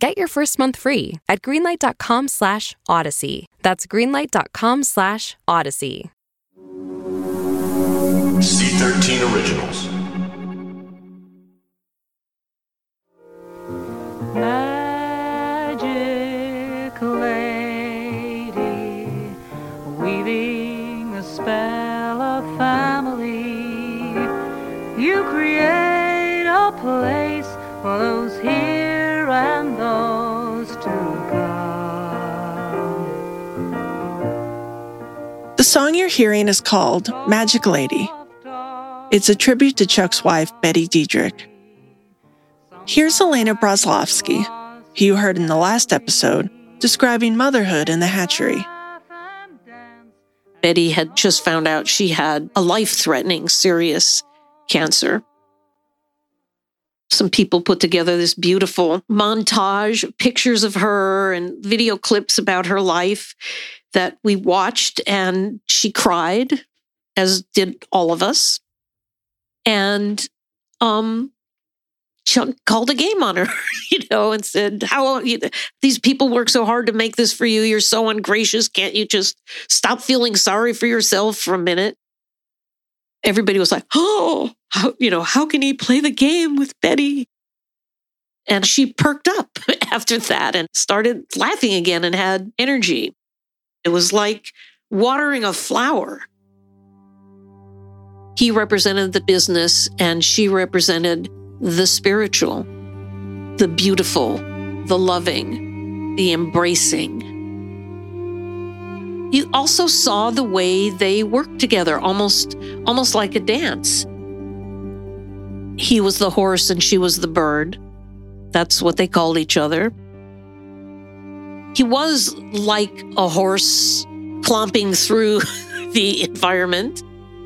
Get your first month free at greenlight.com slash odyssey. That's greenlight.com slash odyssey. C13 Originals. Song you're hearing is called Magic Lady. It's a tribute to Chuck's wife, Betty Dederich. Here's Elena Broslovsky, who you heard in the last episode, describing motherhood in the hatchery. Betty had just found out she had a life threatening, serious cancer. Some people put together this beautiful montage, pictures of her and video clips about her life that we watched, and she cried, as did all of us. And um, Chuck called a game on her, you know, and said, "How you, these people work so hard to make this for you? You're so ungracious. Can't you just stop feeling sorry for yourself for a minute?" Everybody was like, "Oh, how, you know, how can he play the game with Betty?" And she perked up after that and started laughing again and had energy. It was like watering a flower. He represented the business and she represented the spiritual, the beautiful, the loving, the embracing. You also saw the way they worked together, almost almost like a dance. He was the horse and she was the bird. That's what they called each other. He was like a horse clomping through the environment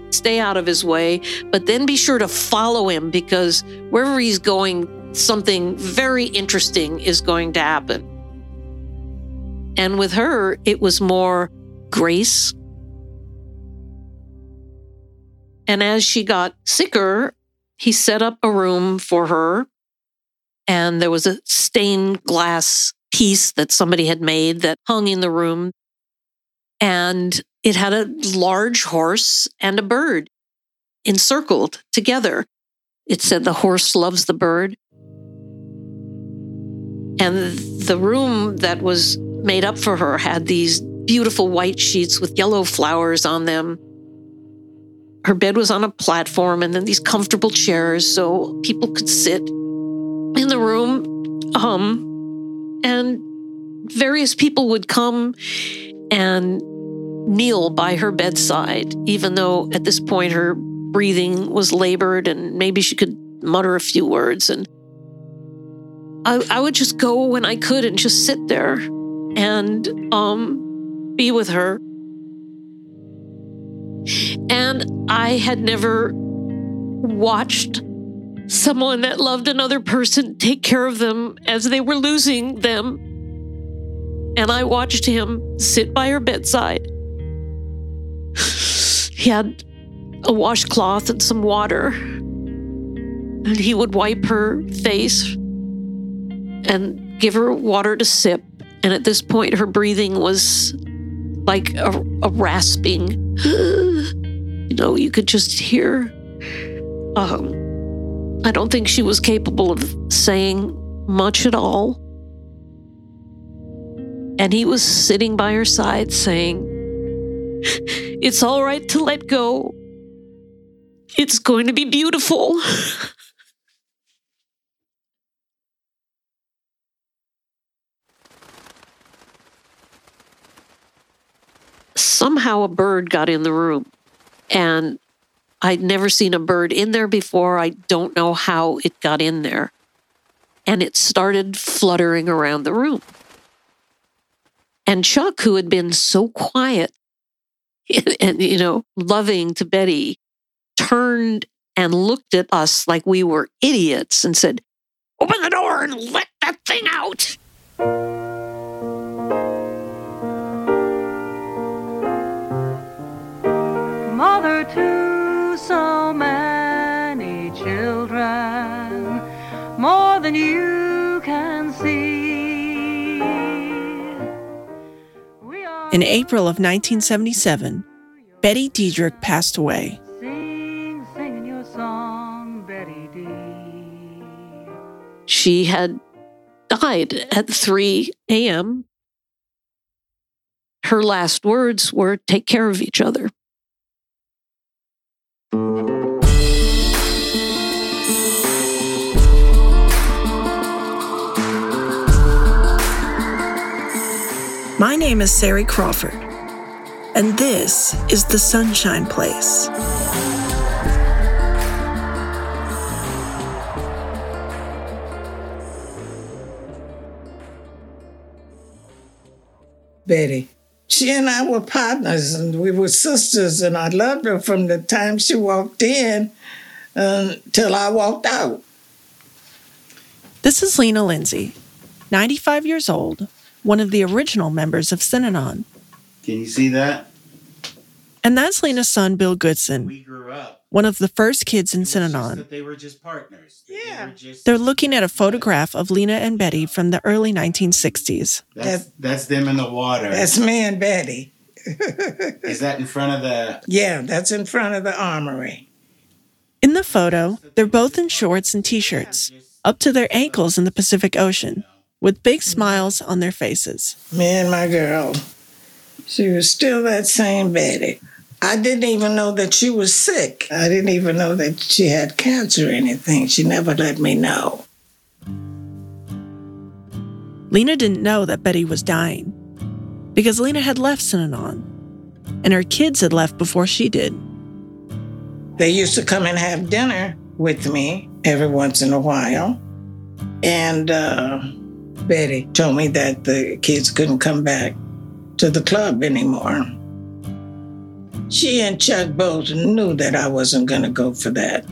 stay out of his way, but then be sure to follow him because wherever he's going, something very interesting is going to happen. And with her, it was more grace. And as she got sicker, he set up a room for her. And there was a stained glass piece that somebody had made that hung in the room. And it had a large horse and a bird encircled together. It said, The horse loves the bird. And the room that was made up for her had these beautiful white sheets with yellow flowers on them. Her bed was on a platform and then these comfortable chairs so people could sit in the room. Um, and various people would come and kneel by her bedside, even though at this point her breathing was labored and maybe she could mutter a few words. And I, I would just go when I could and just sit there and um, be with her. And I had never watched someone that loved another person take care of them as they were losing them. And I watched him sit by her bedside he had a washcloth and some water. And he would wipe her face and give her water to sip. And at this point, her breathing was like a, a rasping. you know, you could just hear. Um, I don't think she was capable of saying much at all. And he was sitting by her side saying, it's all right to let go. It's going to be beautiful. Somehow a bird got in the room, and I'd never seen a bird in there before. I don't know how it got in there. And it started fluttering around the room. And Chuck, who had been so quiet, and, you know, loving to Betty, turned and looked at us like we were idiots and said, Open the door and let that thing out. Mother to so many children, more than you can see. We are In April of 1977, Betty Dederich passed away. sing, singing your song, Betty D. She had died at 3 a.m. Her last words were take care of each other. My name is Sari Crawford, and this is the Sunshine Place. Betty. She and I were partners and we were sisters, and I loved her from the time she walked in until I walked out. This is Lena Lindsay, 95 years old, one of the original members of Synanon. Can you see that? And that's Lena's son, Bill Goodson, We grew up. One of the first kids in It Synanon. they were just partners. They Yeah. were just- They're looking at a photograph of Lena and Betty from the early 1960s. That's, that's them in the water. That's me and Betty. Is that in front of the? Yeah, that's in front of the armory. In the photo, they're both in shorts and t shirts, up to their ankles in the Pacific Ocean, with big mm-hmm. smiles on their faces. Me and my girl. She was still that same Betty. I didn't even know that she was sick. I didn't even know that she had cancer or anything. She never let me know. Lena didn't know that Betty was dying because Lena had left Synanon, and her kids had left before she did. They used to come and have dinner with me every once in a while. And uh, Betty told me that the kids couldn't come back to the club anymore. She and Chuck both knew that I wasn't going to go for that.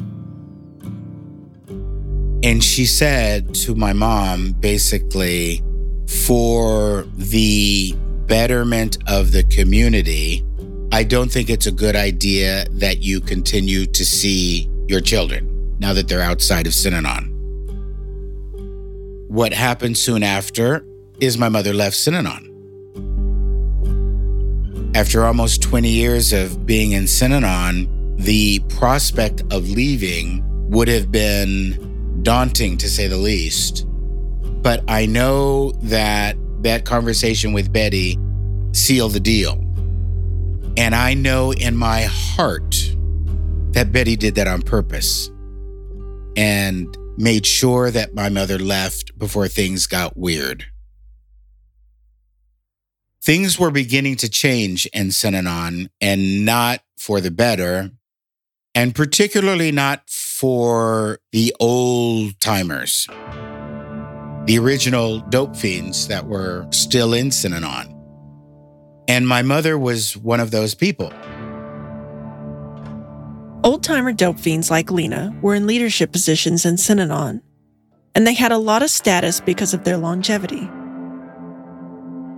And she said to my mom, basically, for the betterment of the community, I don't think it's a good idea that you continue to see your children now that they're outside of Synanon. What happened soon after is my mother left Synanon. After almost 20 years of being in Synanon, the prospect of leaving would have been daunting to say the least. But I know that that conversation with Betty sealed the deal. And I know in my heart that Betty did that on purpose and made sure that my mother left before things got weird. Things were beginning to change in Synanon and not for the better, and particularly not for the old timers, the original dope fiends that were still in Synanon. And my mother was one of those people. Old timer dope fiends like Lena were in leadership positions in Synanon, and they had a lot of status because of their longevity.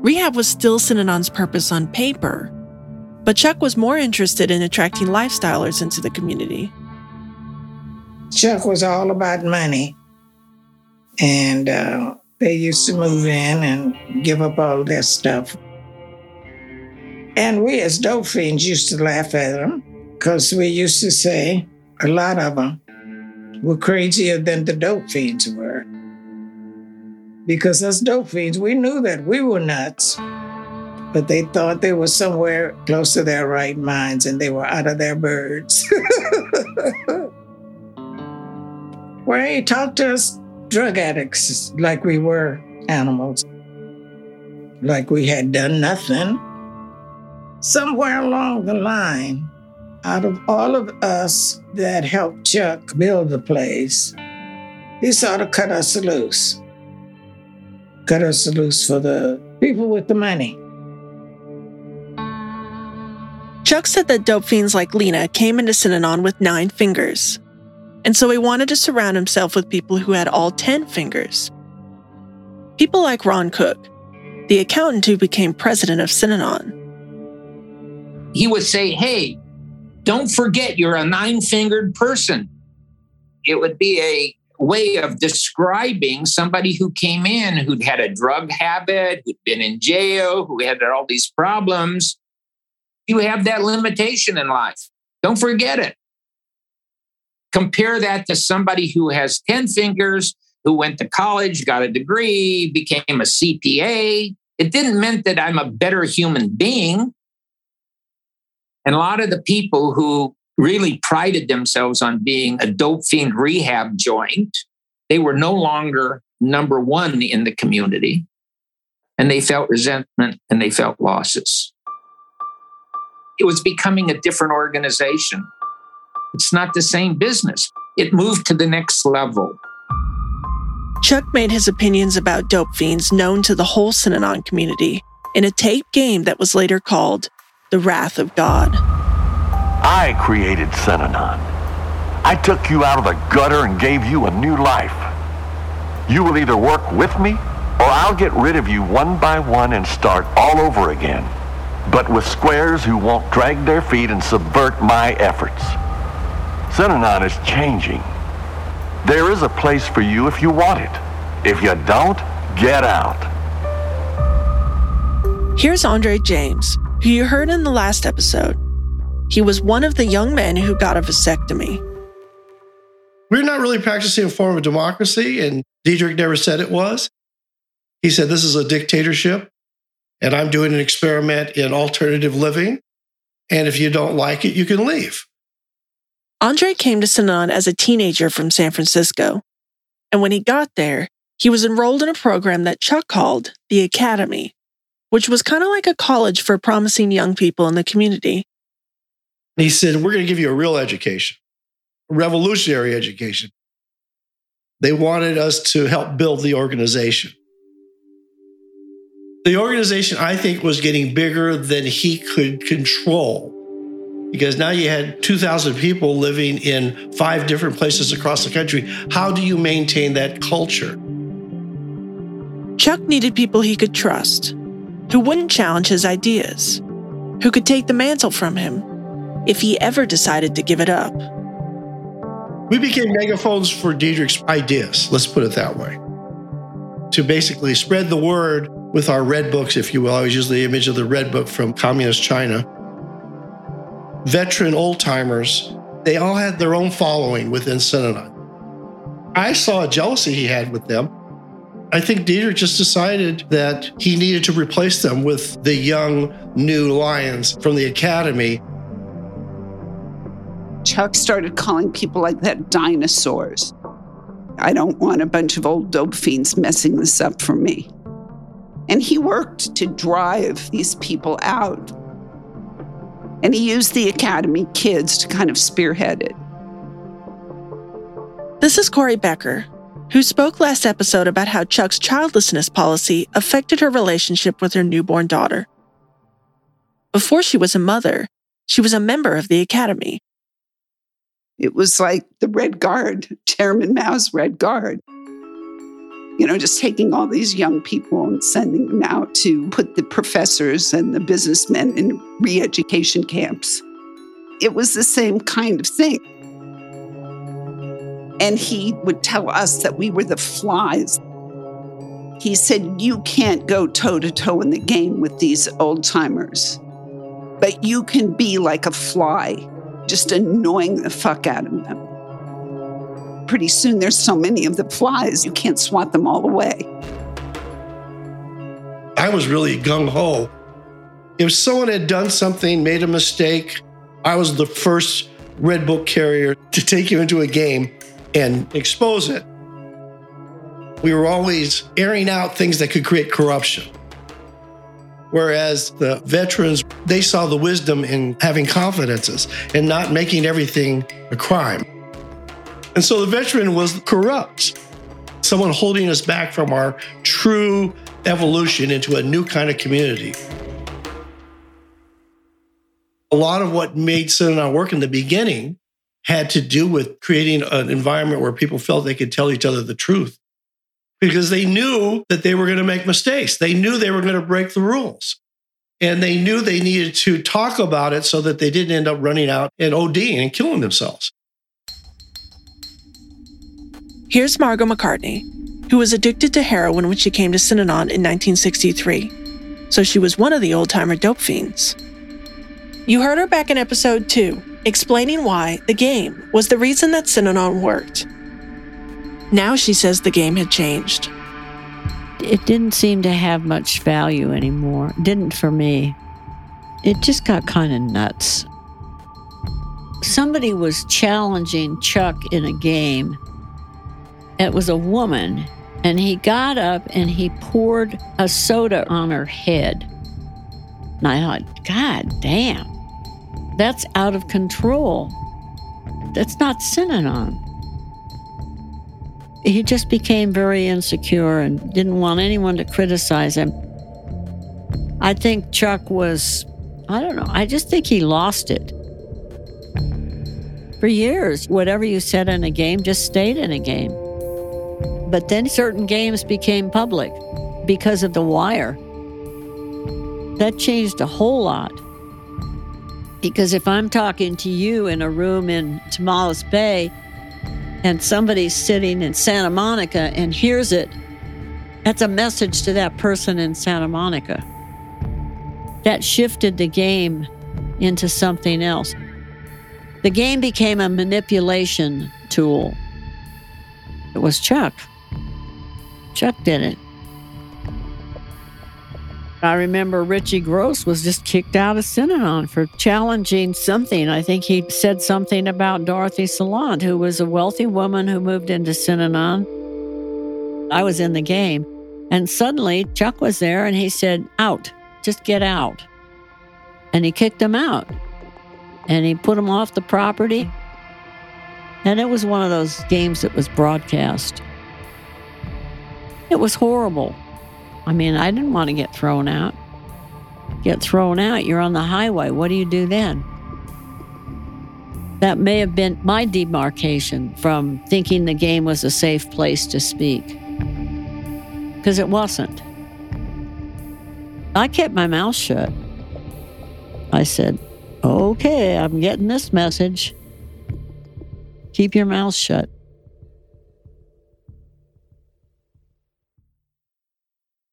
Rehab was still Synanon's purpose on paper, but Chuck was more interested in attracting lifestylers into the community. Chuck was all about money. And uh, they used to move in and give up all their stuff. And we, as dope fiends, used to laugh at them because we used to say a lot of them were crazier than the dope fiends were. Because as dope fiends, we knew that we were nuts, but they thought they were somewhere close to their right minds and they were out of their birds. Where he talked to us drug addicts like we were animals, like we had done nothing. Somewhere along the line, out of all of us that helped Chuck build the place, he sort of cut us loose. Cut us loose for the people with the money. Chuck said that dope fiends like Lena came into Synanon with nine fingers, and so he wanted to surround himself with people who had all 10 fingers. People like Ron Cook, the accountant who became president of Synanon. He would say, Hey, don't forget you're a nine fingered person. It would be a way of describing somebody who came in who'd had a drug habit, who'd been in jail, who had all these problems. You have that limitation in life. Don't forget it. Compare that to somebody who has 10 fingers, who went to college, got a degree, became a CPA. It didn't mean that I'm a better human being. And a lot of the people who really prided themselves on being a dope fiend rehab joint. They were no longer number one in the community, and they felt resentment and they felt losses. It was becoming a different organization. It's not the same business. It moved to the next level. Chuck made his opinions about dope fiends known to the whole Synanon community in a tape game that was later called The Wrath of God. I created Synanon. I took you out of the gutter and gave you a new life. You will either work with me or I'll get rid of you one by one and start all over again. But with squares who won't drag their feet and subvert my efforts. Synanon is changing. There is a place for you if you want it. If you don't, get out. Here's Andre James, who you heard in the last episode. He was one of the young men who got a vasectomy. We're not really practicing a form of democracy, and Dederich never said it was. He said this is a dictatorship, and I'm doing an experiment in alternative living. And if you don't like it, you can leave. Andre came to Synanon as a teenager from San Francisco. And when he got there, he was enrolled in a program that Chuck called the Academy, which was kind of like a college for promising young people in the community. He said, We're going to give you a real education, a revolutionary education. They wanted us to help build the organization. The organization, I think, was getting bigger than he could control because now you had 2,000 people living in five different places across the country. How do you maintain that culture? Chuck needed people he could trust, who wouldn't challenge his ideas, who could take the mantle from him if he ever decided to give it up. We became megaphones for Dederich's ideas, let's put it that way. To basically spread the word with our red books, if you will. I always use the image of the red book from communist China. Veteran old timers, they all had their own following within Synanon. I saw a jealousy he had with them. I think Dederich just decided that he needed to replace them with the young, new lions from the academy Chuck started calling people like that dinosaurs. I don't want a bunch of old dope fiends messing this up for me. And he worked to drive these people out. And he used the Academy kids to kind of spearhead it. This is Corey Becker, who spoke last episode about how Chuck's childlessness policy affected her relationship with her newborn daughter. Before she was a mother, she was a member of the Academy. It was like the Red Guard, Chairman Mao's Red Guard. You know, just taking all these young people and sending them out to put the professors and the businessmen in re education camps. It was the same kind of thing. And he would tell us that we were the flies. He said, You can't go toe to toe in the game with these old timers, but you can be like a fly just annoying the fuck out of them. Pretty soon, there's so many of the flies, you can't swat them all away. I was really gung ho. If someone had done something, made a mistake, I was the first Red Book carrier to take you into a game and expose it. We were always airing out things that could create corruption. Whereas the veterans, they saw the wisdom in having confidences and not making everything a crime. And so the veteran was corrupt, someone holding us back from our true evolution into a new kind of community. A lot of what made Synanon work in the beginning had to do with creating an environment where people felt they could tell each other the truth because they knew that they were going to make mistakes. They knew they were going to break the rules. And they knew they needed to talk about it so that they didn't end up running out and ODing and killing themselves. Here's Margot McCartney, who was addicted to heroin when she came to Synanon in 1963. So she was one of the old timer dope fiends. You heard her back in episode 2, explaining why the game was the reason that Synanon worked. Now she says the game had changed. It didn't seem to have much value anymore. Didn't for me. It just got kind of nuts. Somebody was challenging Chuck in a game. It was a woman, and he got up and he poured a soda on her head. And I thought, God damn, that's out of control. That's not Synanon he just became very insecure and didn't want anyone to criticize him. I think Chuck was, I don't know, I just think he lost it. For years, whatever you said in a game just stayed in a game. But then certain games became public because of The Wire. That changed a whole lot. Because if I'm talking to you in a room in Tomales Bay, and somebody's sitting in Santa Monica and hears it, that's a message to that person in Santa Monica. That shifted the game into something else. The game became a manipulation tool. It was Chuck. Chuck did it. I remember Richie Gross was just kicked out of Synanon for challenging something. I think he said something about Dorothy Salant, who was a wealthy woman who moved into Synanon. I was in the game. And suddenly Chuck was there and he said, Out, just get out. And he kicked him out. And he put him off the property. And it was one of those games that was broadcast. It was horrible. I mean, I didn't want to get thrown out. Get thrown out, you're on the highway. What do you do then? That may have been my demarcation from thinking the game was a safe place to speak. Because it wasn't. I kept my mouth shut. I said, okay, I'm getting this message. Keep your mouth shut.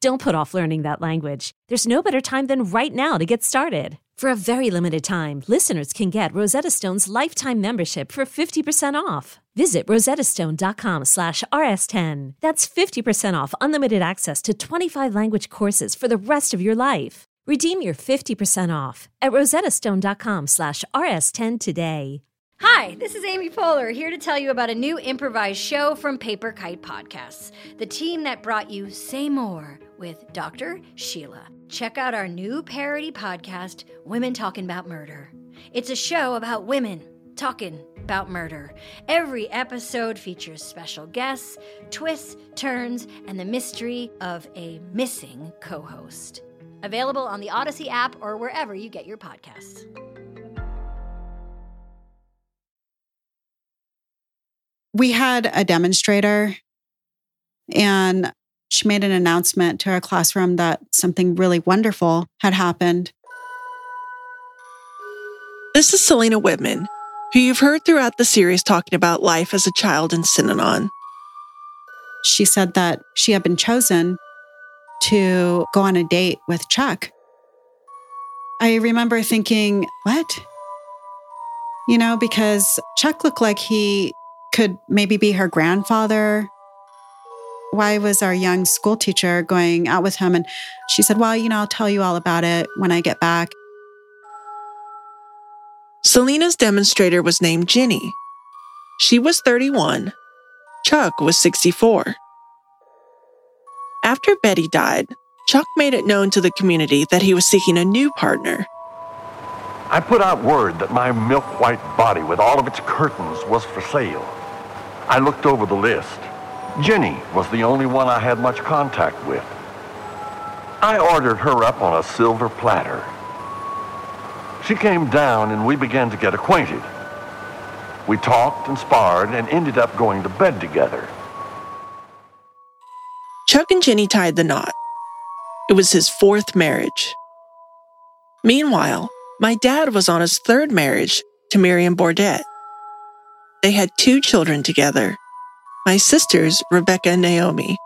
Don't put off learning that language. There's no better time than right now to get started. For a very limited time, listeners can get Rosetta Stone's lifetime membership for 50% off. Visit rosettastone.com slash rs10. That's 50% off unlimited access to 25 language courses for the rest of your life. Redeem your 50% off at rosettastone.com slash rs10 today. Hi, this is Amy Poehler here to tell you about a new improvised show from Paper Kite Podcasts, the team that brought you Say More with Dr. Sheila. Check out our new parody podcast, Women Talking About Murder. It's a show about women talking about murder. Every episode features special guests, twists, turns, and the mystery of a missing co host. Available on the Odyssey app or wherever you get your podcasts. we had a demonstrator and she made an announcement to our classroom that something really wonderful had happened. This is Selena Whitman, who you've heard throughout the series talking about life as a child in Synanon. She said that she had been chosen to go on a date with Chuck. I remember thinking, what? You know, because Chuck looked like he could maybe be her grandfather. Why was our young school teacher going out with him? And she said, Well, you know, I'll tell you all about it when I get back. Selena's demonstrator was named Ginny. She was 31. Chuck was 64. After Betty died, Chuck made it known to the community that he was seeking a new partner. I put out word that my milk white body with all of its curtains was for sale. I looked over the list. Jenny was the only one I had much contact with. I ordered her up on a silver platter. She came down and we began to get acquainted. We talked and sparred and ended up going to bed together. Chuck and Jenny tied the knot. It was his fourth marriage. Meanwhile, my dad was on his third marriage to Miriam Bordet. They had two children together my sisters, Rebecca and Naomi.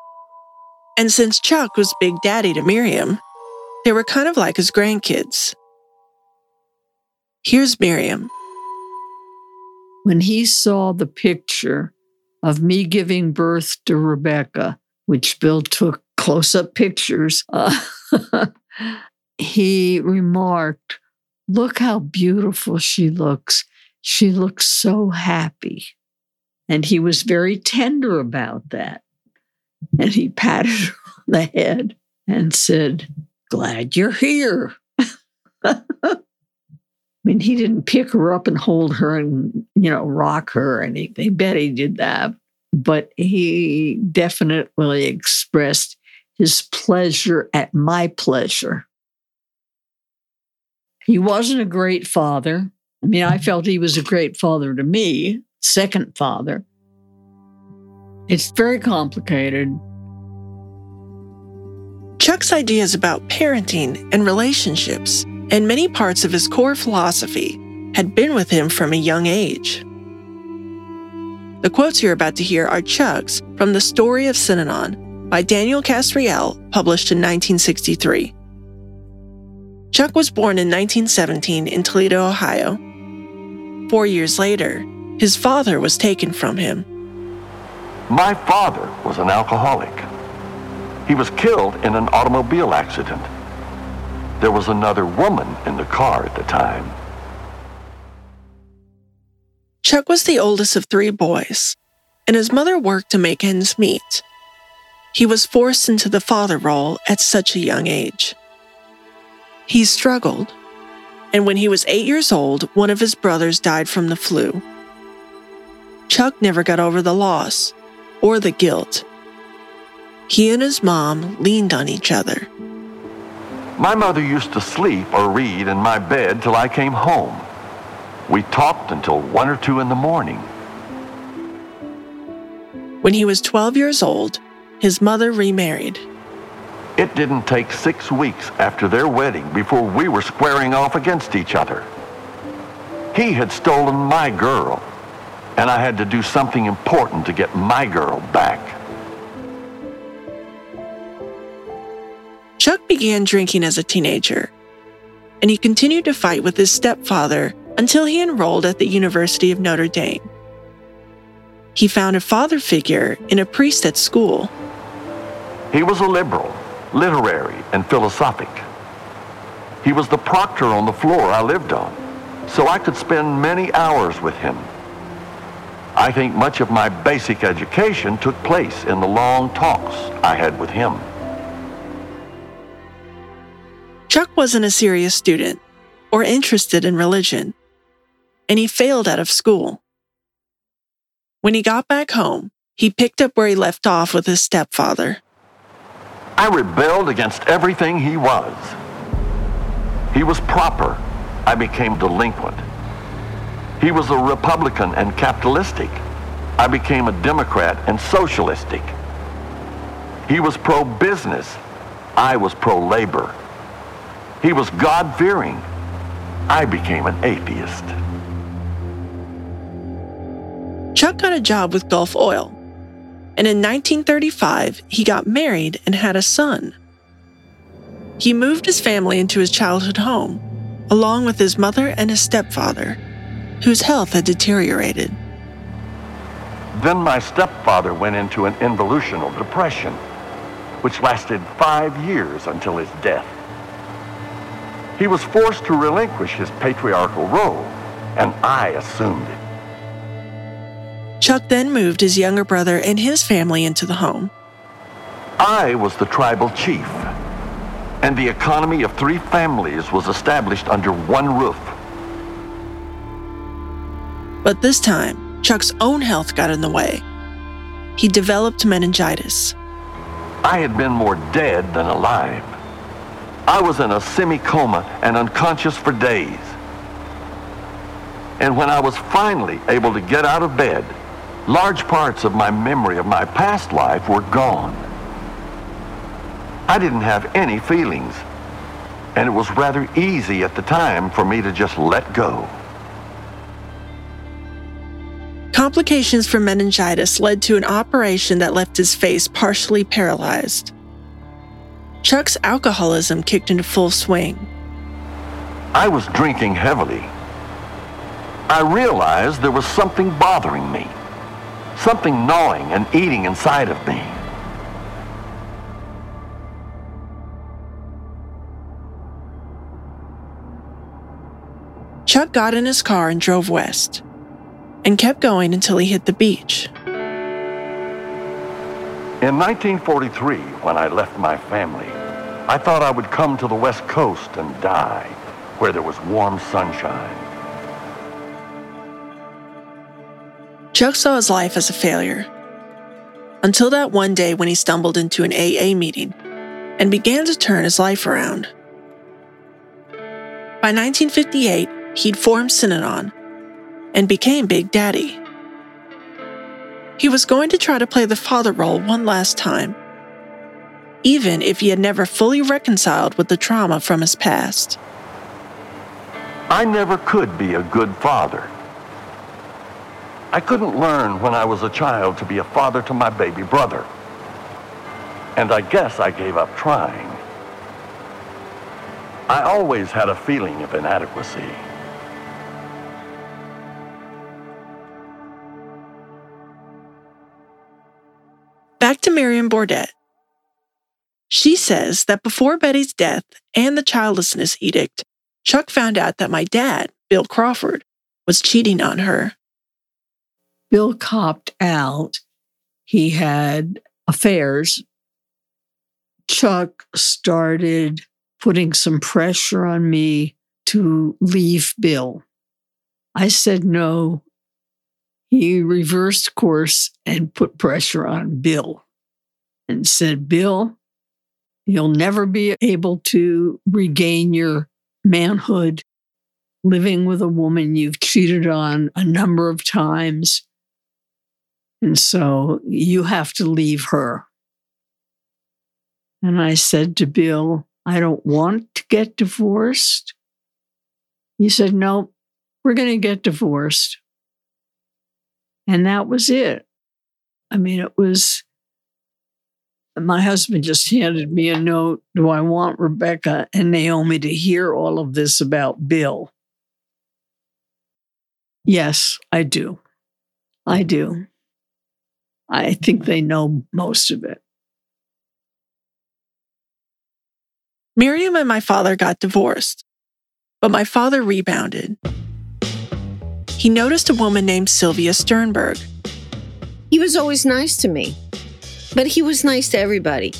And since Chuck was Big Daddy to Miriam, they were kind of like his grandkids. Here's Miriam. When he saw the picture of me giving birth to Rebecca, which Bill took close up pictures, uh, he remarked, Look how beautiful she looks. She looks so happy. And he was very tender about that. And he patted her on the head and said, Glad you're here. I mean, he didn't pick her up and hold her and, you know, rock her or anything. Betty did that. But he definitely expressed his pleasure at my pleasure. He wasn't a great father. I mean, I felt he was a great father to me, second father. It's very complicated. Chuck's ideas about parenting and relationships and many parts of his core philosophy had been with him from a young age. The quotes you're about to hear are Chuck's from The Story of Synanon by Daniel Casriel, published in 1963. Chuck was born in 1917 in Toledo, Ohio. Four years later, his father was taken from him. My father was an alcoholic. He was killed in an automobile accident. There was another woman in the car at the time. Chuck was the oldest of three boys, and his mother worked to make ends meet. He was forced into the father role at such a young age. He struggled, and when he was eight years old, one of his brothers died from the flu. Chuck never got over the loss or the guilt. He and his mom leaned on each other. My mother used to sleep or read in my bed till I came home. We talked until one or two in the morning. When he was 12 years old, his mother remarried. It didn't take six weeks after their wedding before we were squaring off against each other. He had stolen my girl, and I had to do something important to get my girl back. Chuck began drinking as a teenager, and he continued to fight with his stepfather until he enrolled at the University of Notre Dame. He found a father figure in a priest at school. He was a liberal, literary, and philosophic. He was the proctor on the floor I lived on, so I could spend many hours with him. I think much of my basic education took place in the long talks I had with him. Chuck wasn't a serious student or interested in religion, and he failed out of school. When he got back home, he picked up where he left off with his stepfather. I rebelled against everything he was. He was proper. I became delinquent. He was a Republican and capitalistic. I became a Democrat and socialistic. He was pro-business. I was pro-labor. He was God-fearing. I became an atheist. Chuck got a job with Gulf Oil, and in 1935, he got married and had a son. He moved his family into his childhood home, along with his mother and his stepfather, whose health had deteriorated. Then my stepfather went into an involutional depression, which lasted five years until his death. He was forced to relinquish his patriarchal role, and I assumed it. Chuck then moved his younger brother and his family into the home. I was the tribal chief, and the economy of three families was established under one roof. But this time, Chuck's own health got in the way. He developed meningitis. I had been more dead than alive. I was in a semi-coma and unconscious for days. And when I was finally able to get out of bed, large parts of my memory of my past life were gone. I didn't have any feelings, and it was rather easy at the time for me to just let go. Complications from meningitis led to an operation that left his face partially paralyzed. Chuck's alcoholism kicked into full swing. I was drinking heavily. I realized there was something bothering me, something gnawing and eating inside of me. Chuck got in his car and drove west, and kept going until he hit the beach. In 1943, when I left my family, I thought I would come to the West Coast and die, where there was warm sunshine. Chuck saw his life as a failure. Until that one day when he stumbled into an AA meeting and began to turn his life around. By 1958, he'd formed Synanon and became Big Daddy. He was going to try to play the father role one last time, even if he had never fully reconciled with the trauma from his past. I never could be a good father. I couldn't learn when I was a child to be a father to my baby brother. And I guess I gave up trying. I always had a feeling of inadequacy. Miriam Bordet. She says that before Betty's death and the childlessness edict, Chuck found out that my dad, Bill Crawford, was cheating on her. Bill copped out. He had affairs. Chuck started putting some pressure on me to leave Bill. I said no. He reversed course and put pressure on Bill and said, Bill, you'll never be able to regain your manhood living with a woman you've cheated on a number of times. And so you have to leave her. And I said to Bill, I don't want to get divorced. He said, No, we're going to get divorced. And that was it. I mean, it was my husband just handed me a note. Do I want Rebecca and Naomi to hear all of this about Bill? Yes, I do. I do. I think they know most of it. Miriam and my father got divorced, but my father rebounded. He noticed a woman named Sylvia Sternberg. He was always nice to me, but he was nice to everybody.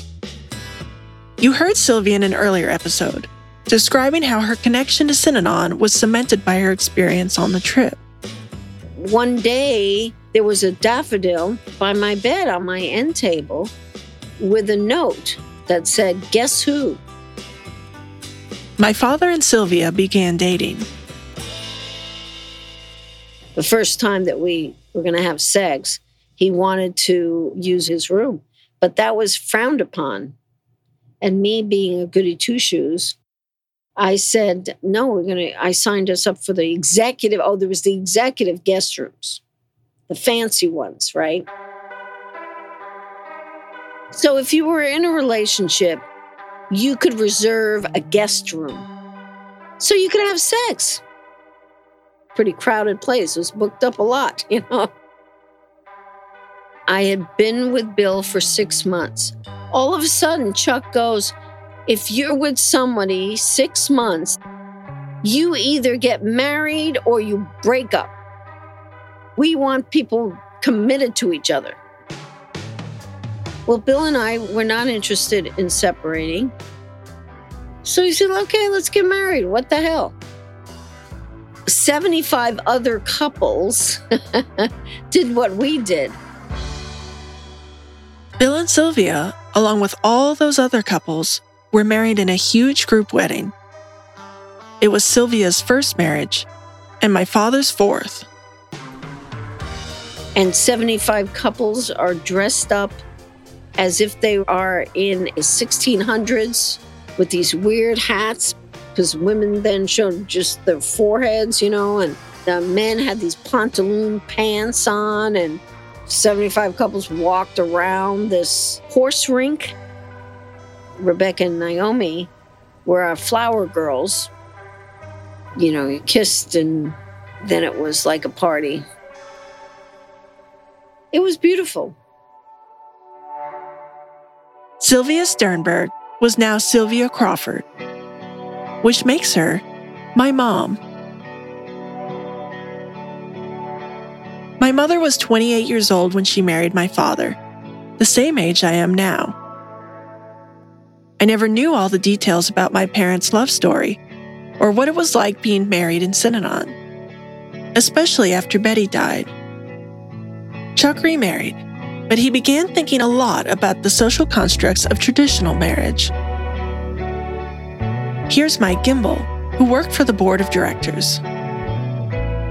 You heard Sylvia in an earlier episode, describing how her connection to Synanon was cemented by her experience on the trip. One day, there was a daffodil by my bed on my end table with a note that said, Guess who? My father and Sylvia began dating. The first time that we were going to have sex, he wanted to use his room, but that was frowned upon. And me being a goody two shoes, I said, no, we're going to, I signed us up for the executive. Oh, there was the executive guest rooms, the fancy ones, right? So if you were in a relationship, you could reserve a guest room. So you could have sex. Pretty crowded place. It was booked up a lot, you know. I had been with Bill for six months. All of a sudden, Chuck goes, If you're with somebody six months, you either get married or you break up. We want people committed to each other. Well, Bill and I were not interested in separating. So he said, okay, let's get married. What the hell? 75 other couples did what we did. Bill and Sylvia, along with all those other couples, were married in a huge group wedding. It was Sylvia's first marriage and my father's fourth. And 75 couples are dressed up as if they are in the 1600s with these weird hats because women then showed just their foreheads, you know, and the men had these pantaloon pants on, and 75 couples walked around this horse rink. Rebecca and Naomi were our flower girls. You know, you kissed, and then it was like a party. It was beautiful. Sylvia Sternberg was now Sylvia Crawford, which makes her my mom. My mother was 28 years old when she married my father, the same age I am now. I never knew all the details about my parents' love story or what it was like being married in Synanon, especially after Betty died. Chuck remarried, but he began thinking a lot about the social constructs of traditional marriage. Here's Mike Gimbel, who worked for the board of directors.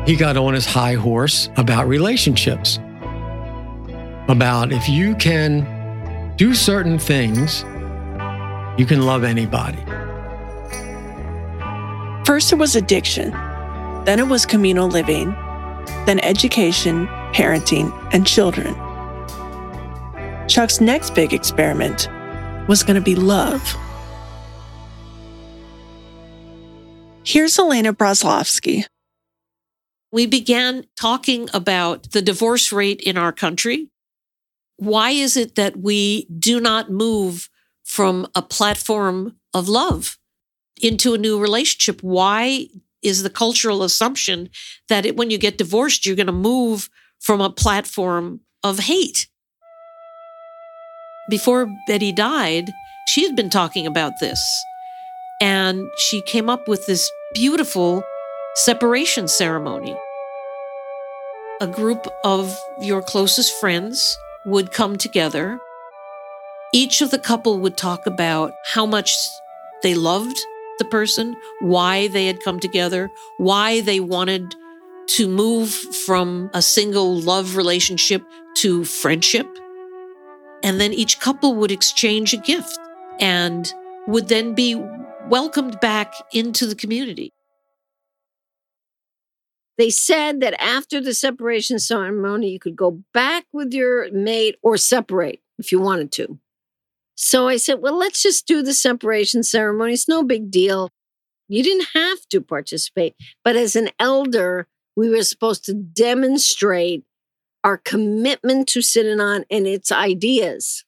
He got on his high horse about relationships. About if you can do certain things, you can love anybody. First, it was addiction, then, it was communal living, then, education, parenting, and children. Chuck's next big experiment was going to be love. Here's Elena Broslovsky. We began talking about the divorce rate in our country. Why is it that we do not move from a platform of love into a new relationship? Why is the cultural assumption that it, when you get divorced, you're going to move from a platform of hate? Before Betty died, she had been talking about this. And she came up with this beautiful separation ceremony. A group of your closest friends would come together. Each of the couple would talk about how much they loved the person, why they had come together, why they wanted to move from a single love relationship to friendship. And then each couple would exchange a gift and would then be welcomed back into the community. They said that after the separation ceremony, you could go back with your mate or separate if you wanted to. So I said, well, let's just do the separation ceremony. It's no big deal. You didn't have to participate. But as an elder, we were supposed to demonstrate our commitment to Synanon and its ideas.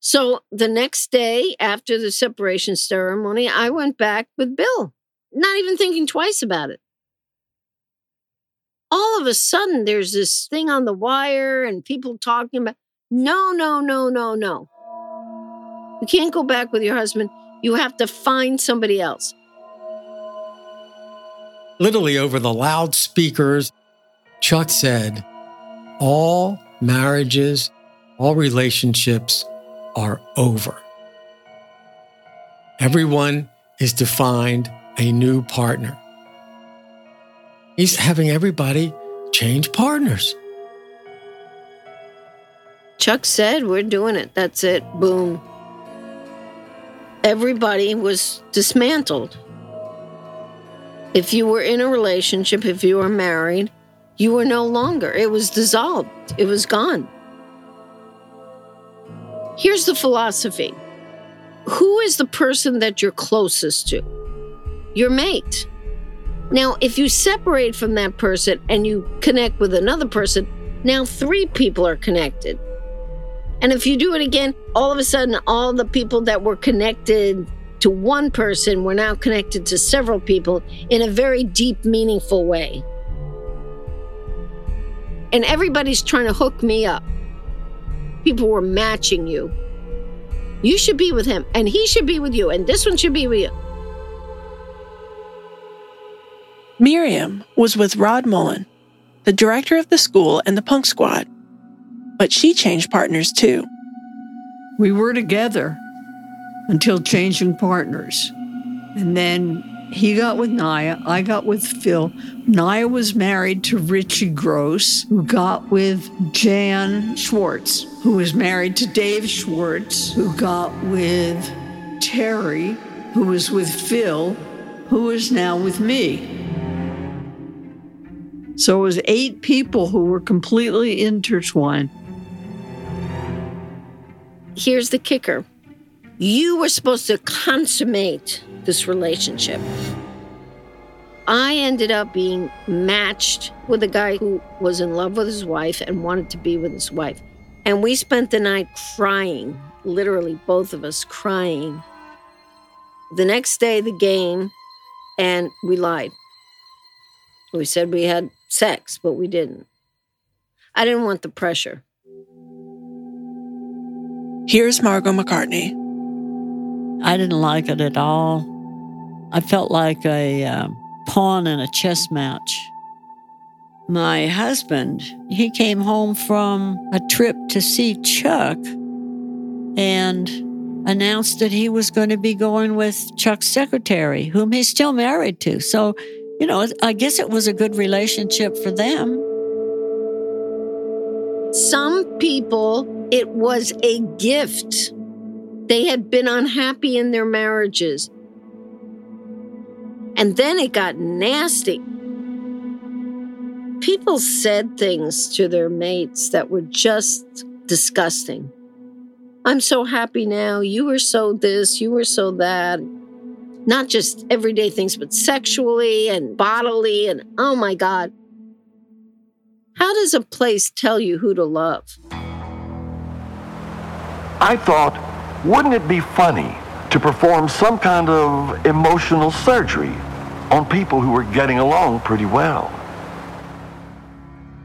So the next day after the separation ceremony, I went back with Bill, not even thinking twice about it. All of a sudden, there's this thing on the wire and people talking about no, no, no, no, no. You can't go back with your husband. You have to find somebody else. Literally over the loudspeakers, Chuck said, All marriages, all relationships are over. Everyone is to find a new partner. He's having everybody change partners. Chuck said, We're doing it. That's it. Boom. Everybody was dismantled. If you were in a relationship, if you were married, you were no longer. It was dissolved, it was gone. Here's the philosophy Who is the person that you're closest to? Your mate. Now, if you separate from that person and you connect with another person, Now three people are connected. And if you do it again, all of a sudden, all the people that were connected to one person were now connected to several people in a very deep, meaningful way. And everybody's trying to hook me up. People were matching you. You should be with him, and he should be with you, and this one should be with you. Miriam was with Rod Mullen, the director of the school and the punk squad. But she changed partners too. We were together until changing partners. And then he got with Naya, I got with Phil. Naya was married to Richie Gross, who got with Jan Schwartz, who was married to Dave Schwartz, who got with Terry, who was with Phil, who is now with me. So it was eight people who were completely intertwined. Here's the kicker you were supposed to consummate this relationship. I ended up being matched with a guy who was in love with his wife and wanted to be with his wife. And we spent the night crying, literally, both of us crying. The next day, the game, and we lied. We said we had sex, but we didn't. I didn't want the pressure. Here's Margot McCartney. I didn't like it at all. I felt like a uh, pawn in a chess match. My husband, he came home from a trip to see Chuck and announced that he was going to be going with Chuck's secretary, whom he's still married to. So, you know, I guess it was a good relationship for them. Some people, it was a gift. They had been unhappy in their marriages. And then it got nasty. People said things to their mates that were just disgusting. I'm so happy now. You were so this, you were so that. Not just everyday things, but sexually and bodily. And oh my God. How does a place tell you who to love? I thought, wouldn't it be funny to perform some kind of emotional surgery on people who were getting along pretty well?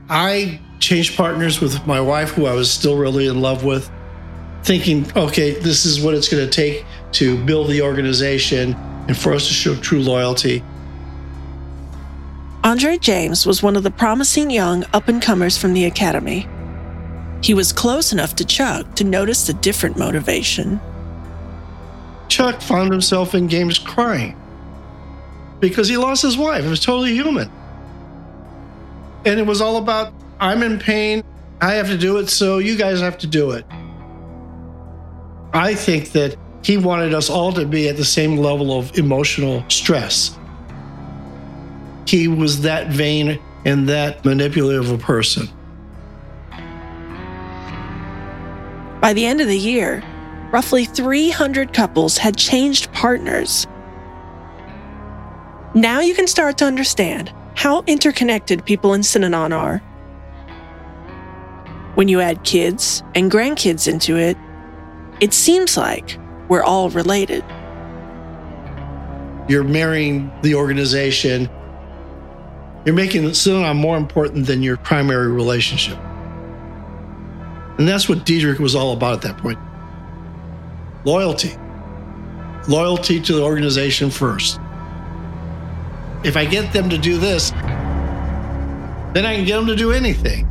I changed partners with my wife, who I was still really in love with, thinking, okay, this is what it's going to take to build the organization and for us to show true loyalty. Andre James was one of the promising young up and comers from the academy. He was close enough to Chuck to notice the different motivation. Chuck found himself in games crying because he lost his wife. It was totally human. And it was all about I'm in pain. I have to do it, so you guys have to do it. I think that he wanted us all to be at the same level of emotional stress. He was that vain and that manipulative a person. By the end of the year, roughly 300 couples had changed partners. Now you can start to understand how interconnected people in Synanon are. When you add kids and grandkids into it, it seems like we're all related. You're marrying the organization. You're making Synanon more important than your primary relationship. And that's what Dederich was all about at that point loyalty. Loyalty to the organization first. If I get them to do this, then I can get them to do anything.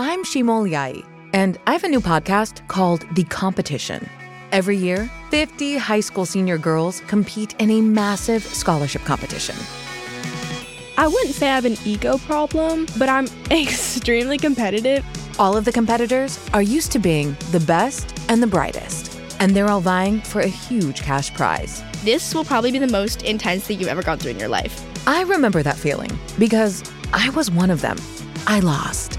I'm Shimol Yai, and I have a new podcast called The Competition. Every year, 50 high school senior girls compete in a massive scholarship competition. I wouldn't say I have an ego problem, but I'm extremely competitive. All of the competitors are used to being the best and the brightest, and they're all vying for a huge cash prize. This will probably be the most intense thing you've ever gone through in your life. I remember that feeling because I was one of them. I lost.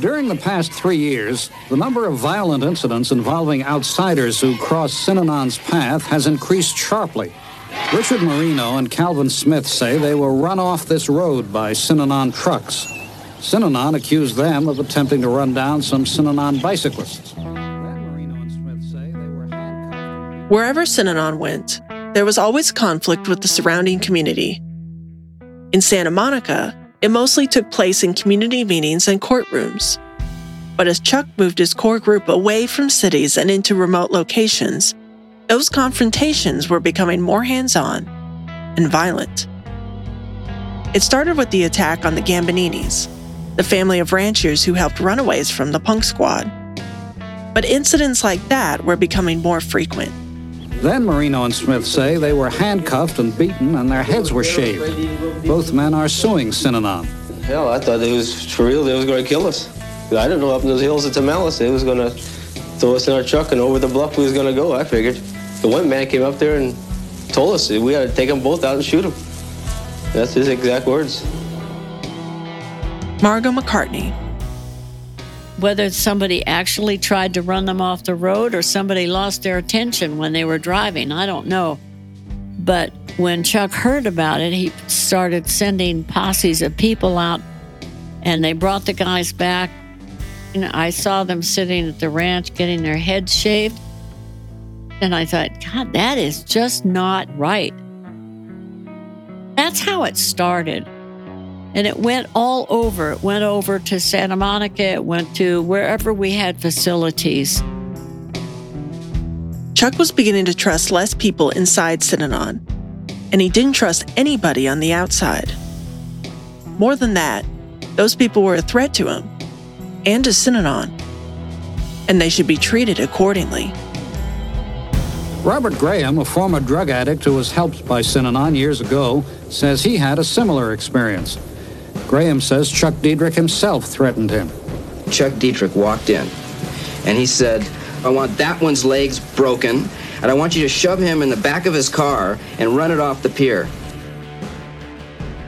During the past three years, the number of violent incidents involving outsiders who cross Synanon's path has increased sharply. Richard Marino and Calvin Smith say they were run off this road by Synanon trucks. Synanon accused them of attempting to run down some Synanon bicyclists. Wherever Synanon went, there was always conflict with the surrounding community. In Santa Monica, it mostly took place in community meetings and courtrooms. But as Chuck moved his core group away from cities and into remote locations, those confrontations were becoming more hands on and violent. It started with the attack on the Gambininis, the family of ranchers who helped runaways from the punk squad. But incidents like that were becoming more frequent. Then Marino and Smith say they were handcuffed and beaten and their heads were shaved. Both men are suing Synanon. Hell, I thought it was for real. They was going to kill us. I didn't know up in those hills of Tomales they was going to throw us in our truck and over the bluff we was going to go. I figured. The one man came up there and told us we had to take them both out and shoot them. That's his exact words. Margot McCartney. Whether somebody actually tried to run them off the road or somebody lost their attention when they were driving, I don't know. But when Chuck heard about it, he started sending posses of people out and they brought the guys back. And I saw them sitting at the ranch getting their heads shaved. And I thought, God, that is just not right. That's how it started. And it went all over. It went over to Santa Monica, it went to wherever we had facilities. Chuck was beginning to trust less people inside Synanon, and he didn't trust anybody on the outside. More than that, those people were a threat to him and to Synanon, and they should be treated accordingly. Robert Graham, a former drug addict who was helped by Synanon years ago, says he had a similar experience. Graham says Chuck Dederich himself threatened him. Chuck Dederich walked in and he said, I want that one's legs broken, and I want you to shove him in the back of his car and run it off the pier.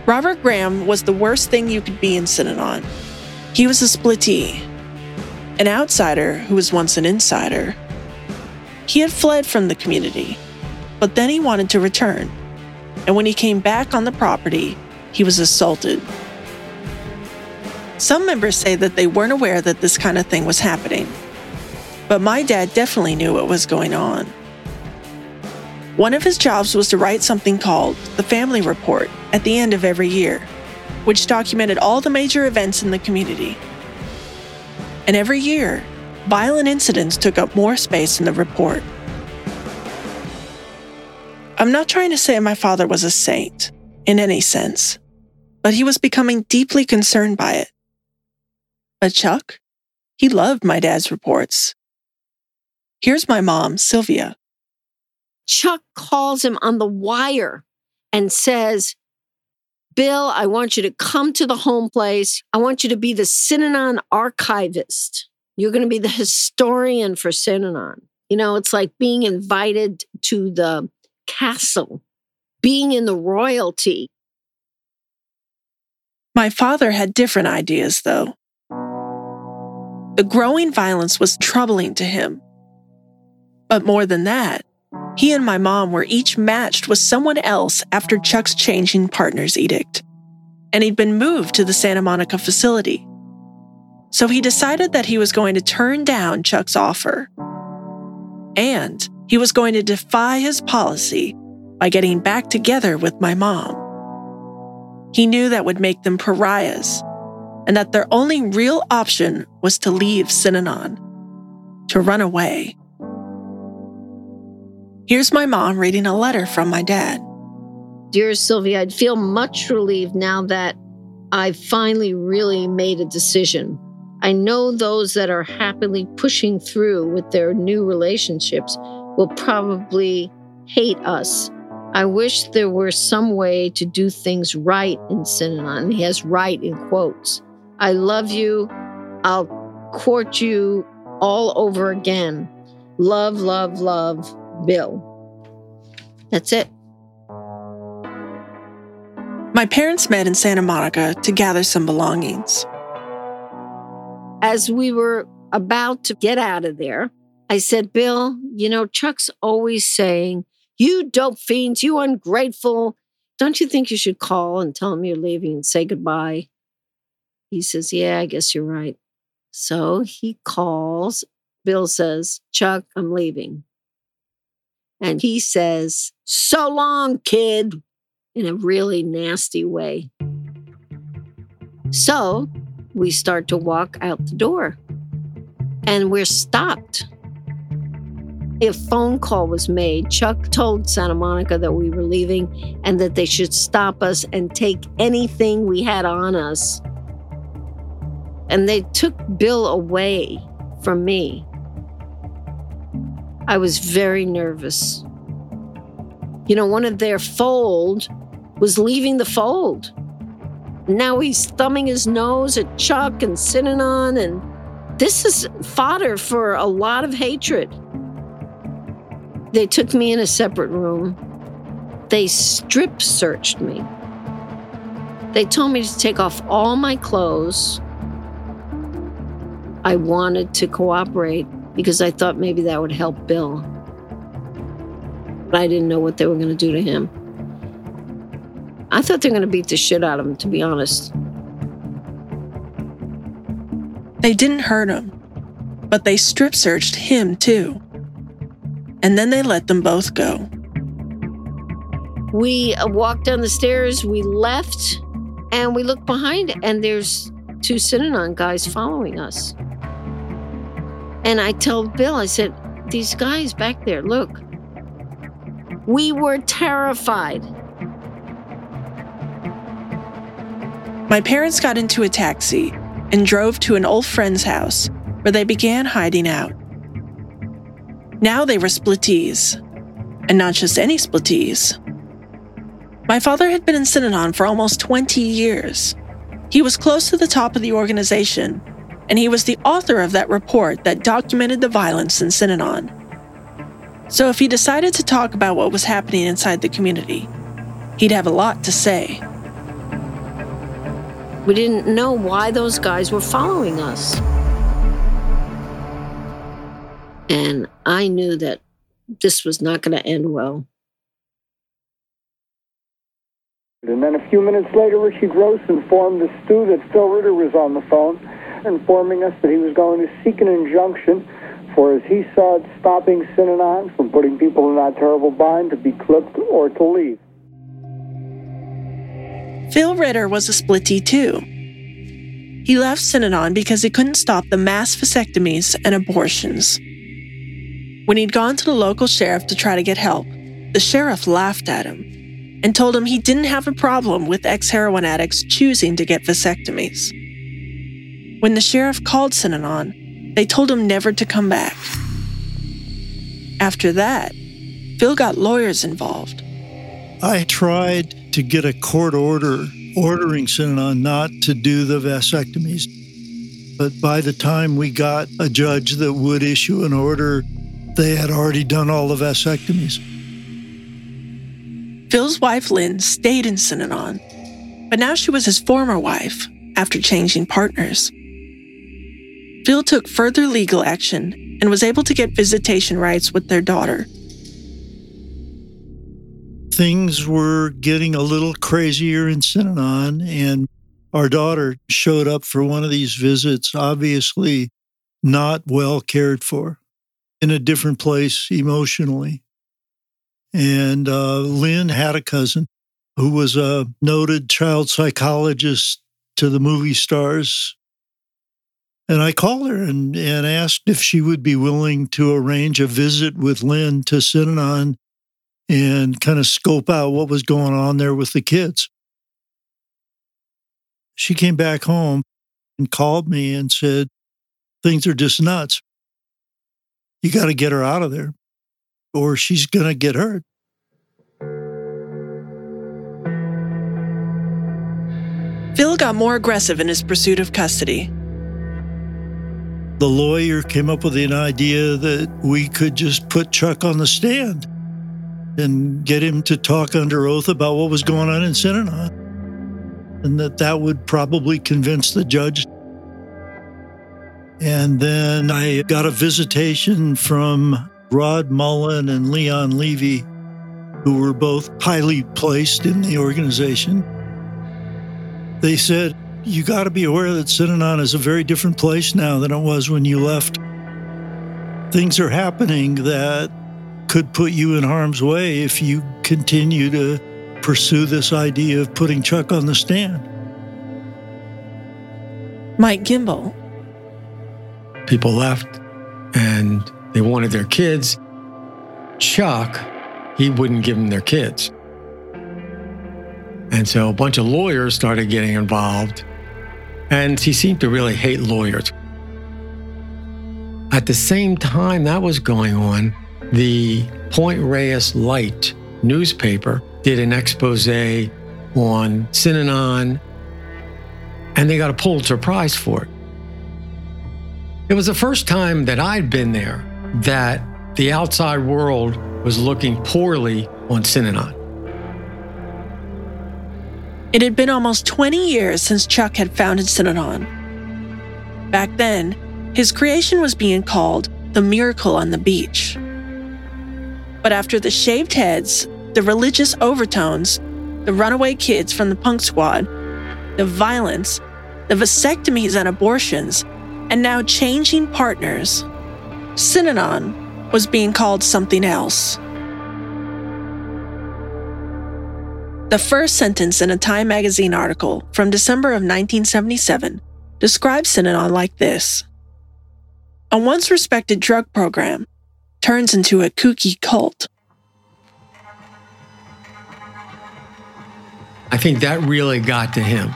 Robert Graham was the worst thing you could be in Synanon. He was a splittee, an outsider who was once an insider. He had fled from the community, but then he wanted to return. And when he came back on the property, he was assaulted. Some members say that they weren't aware that this kind of thing was happening, but my dad definitely knew what was going on. One of his jobs was to write something called the Family Report at the end of every year, which documented all the major events in the community. And every year, violent incidents took up more space in the report. I'm not trying to say my father was a saint in any sense, but he was becoming deeply concerned by it. But Chuck, he loved my dad's reports. Here's my mom, Sylvia. Chuck calls him on the wire and says, Bill, I want you to come to the home place. I want you to be the Synanon archivist. You're going to be the historian for Synanon. You know, it's like being invited to the castle, being in the royalty. My father had different ideas, though. The growing violence was troubling to him. But more than that, he and my mom were each matched with someone else after Chuck's changing partners edict, and he'd been moved to the Santa Monica facility. So he decided that he was going to turn down Chuck's offer. And he was going to defy his policy by getting back together with my mom. He knew that would make them pariahs, and that their only real option was to leave Synanon, to run away. Here's my mom reading a letter from my dad. Dear Sylvia, I'd feel much relieved now that I've finally really made a decision. I know those that are happily pushing through with their new relationships will probably hate us. I wish there were some way to do things right in Synanon. He has right in quotes. I love you. I'll court you all over again. Love, love, love, Bill. That's it. My parents met in Santa Monica to gather some belongings. As we were about to get out of there, I said, Bill, you know, Chuck's always saying, You dope fiends, you ungrateful. Don't you think you should call and tell him you're leaving and say goodbye? He says, Yeah, I guess you're right. So he calls. Bill says, Chuck, I'm leaving. And he says, So long, kid, in a really nasty way. So we start to walk out the door and we're stopped. A phone call was made. Chuck told Santa Monica that we were leaving and that they should stop us and take anything we had on us. And they took Bill away from me. I was very nervous. You know, one of their fold was leaving the fold. Now he's thumbing his nose at Chuck and Synanon, and this is fodder for a lot of hatred. They took me in a separate room. They strip searched me. They told me to take off all my clothes. I wanted to cooperate because I thought maybe that would help Bill. But I didn't know what they were going to do to him. I thought they were going to beat the shit out of him, to be honest. They didn't hurt him, but they strip searched him too. And then they let them both go. We uh, walked down the stairs, we left, and we looked behind, and there's two Synanon guys following us. And I told Bill, I said, These guys back there, look. We were terrified. My parents got into a taxi and drove to an old friend's house where they began hiding out. Now they were splittees, and not just any splittees. My father had been in Synanon for almost 20 years. He was close to the top of the organization, and he was the author of that report that documented the violence in Synanon. So if he decided to talk about what was happening inside the community, he'd have a lot to say. We didn't know why those guys were following us. And I knew that this was not going to end well. And then a few minutes later, Richie Gross informed the Stew that Phil Ritter was on the phone, informing us that he was going to seek an injunction for, as he saw it, stopping Synanon from putting people in that terrible bind to be clipped or to leave. Phil Ritter was a splittee too. He left Synanon because he couldn't stop the mass vasectomies and abortions. When he'd gone to the local sheriff to try to get help, the sheriff laughed at him and told him he didn't have a problem with ex heroin addicts choosing to get vasectomies. When the sheriff called Synanon, they told him never to come back. After that, Phil got lawyers involved. I tried to get a court order ordering Synanon not to do the vasectomies. But by the time we got a judge that would issue an order, they had already done all the vasectomies. Phil's wife Lynn stayed in Synanon, but now she was his former wife after changing partners. Phil took further legal action and was able to get visitation rights with their daughter. Things were getting a little crazier in Synanon, and our daughter showed up for one of these visits, obviously not well cared for, in a different place emotionally. And uh, Lynn had a cousin who was a noted child psychologist to the movie stars and I called her and, and asked if she would be willing to arrange a visit with Lynn to Synanon and kind of scope out what was going on there with the kids. She came back home and called me and said, Things are just nuts. You got to get her out of there or she's going to get hurt. Phil got more aggressive in his pursuit of custody the lawyer came up with an idea that we could just put Chuck on the stand and get him to talk under oath about what was going on in Synanon. And that that would probably convince the judge. And then I got a visitation from Rod Mullen and Leon Levy, who were both highly placed in the organization. They said, you got to be aware that Synanon is a very different place now than it was when you left. Things are happening that could put you in harm's way if you continue to pursue this idea of putting Chuck on the stand. Mike Gimbel. People left and they wanted their kids. Chuck, he wouldn't give them their kids. And so a bunch of lawyers started getting involved and he seemed to really hate lawyers. At the same time that was going on, the Point Reyes Light newspaper did an expose on Synanon, and they got a Pulitzer Prize for it. It was the first time that I'd been there that the outside world was looking poorly on Synanon. It had been almost 20 years since Chuck had founded Synanon. Back then, his creation was being called the miracle on the beach. But after the shaved heads, the religious overtones, the runaway kids from the punk squad, the violence, the vasectomies and abortions, and now changing partners, Synanon was being called something else. The first sentence in a Time magazine article from December of 1977 describes Synanon like this A once respected drug program turns into a kooky cult. I think that really got to him.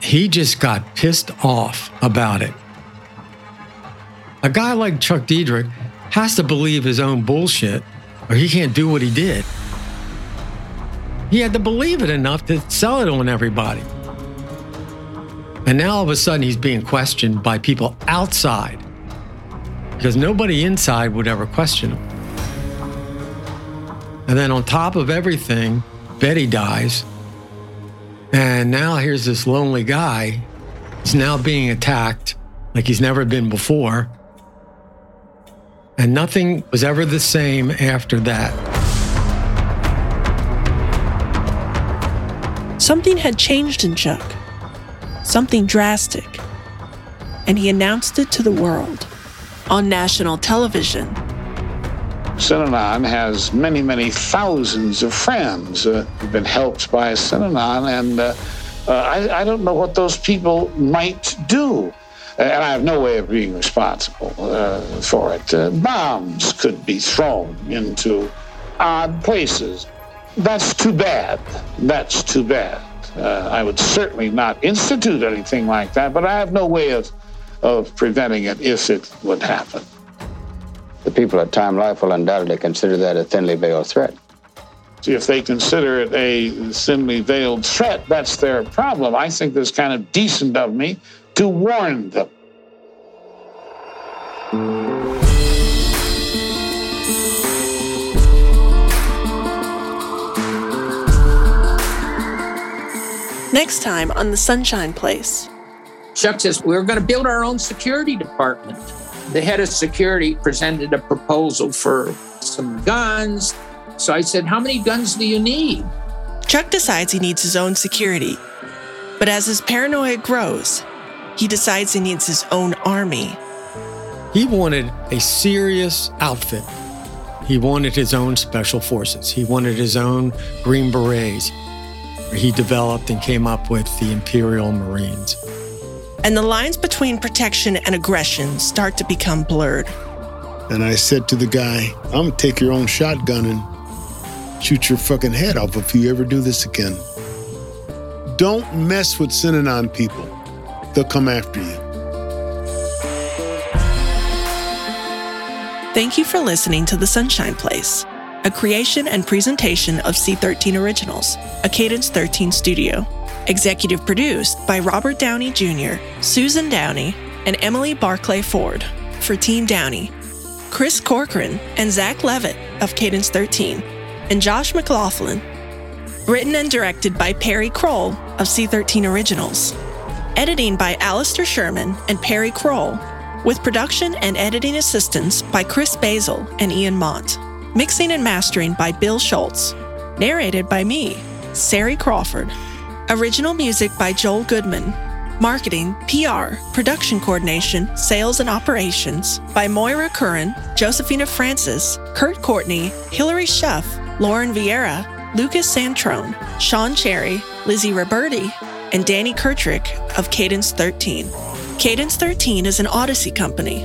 He just got pissed off about it. A guy like Chuck Dederich has to believe his own bullshit or he can't do what he did. He had to believe it enough to sell it on everybody. And now all of a sudden he's being questioned by people outside because nobody inside would ever question him. And then on top of everything, Betty dies. And now here's this lonely guy. He's now being attacked like he's never been before. And nothing was ever the same after that. Something had changed in Chuck, something drastic, and he announced it to the world on national television. Synanon has many, many thousands of friends uh, who've been helped by Synanon, and uh, uh, I, I, don't know what those people might do. And I have no way of being responsible uh, for it. Uh, bombs could be thrown into odd places. That's too bad. That's too bad. Uh, I would certainly not institute anything like that, but I have no way of, of preventing it if it would happen. The people at Time Life will undoubtedly consider that a thinly veiled threat. See, If they consider it a thinly veiled threat, that's their problem. I think it's kind of decent of me to warn them. Next time on The Sunshine Place. Chuck says, We're going to build our own security department. The head of security presented a proposal for some guns. So I said, How many guns do you need? Chuck decides he needs his own security. But as his paranoia grows, he decides he needs his own army. He wanted a serious outfit. He wanted his own special forces. He wanted his own Green Berets. He developed and came up with the Imperial Marines. And the lines between protection and aggression start to become blurred. And I said to the guy, I'm gonna take your own shotgun and shoot your fucking head off if you ever do this again. Don't mess with Synanon people. They'll come after you. Thank you for listening to The Sunshine Place, a creation and presentation of C13 Originals, a Cadence 13 studio. Executive produced by Robert Downey Jr., Susan Downey, and Emily Barclay Ford for Team Downey, Chris Corcoran and Zach Levitt of Cadence 13, and Josh McLaughlin. Written and directed by Perry Kroll of C13 Originals. Editing by Alistair Sherman and Perry Kroll, with production and editing assistance by Chris Basil and Ian Mont. Mixing and mastering by Bill Schultz. Narrated by me, Sari Crawford. Original music by Joel Goodman. Marketing, PR, production coordination, sales and operations by Moira Curran, Josephina Francis, Kurt Courtney, Hilary Schuff, Lauren Vieira, Lucas Santrone, Sean Cherry, Lizzie Roberti, and Danny Kirtrick of Cadence 13. Cadence 13 is an Odyssey company.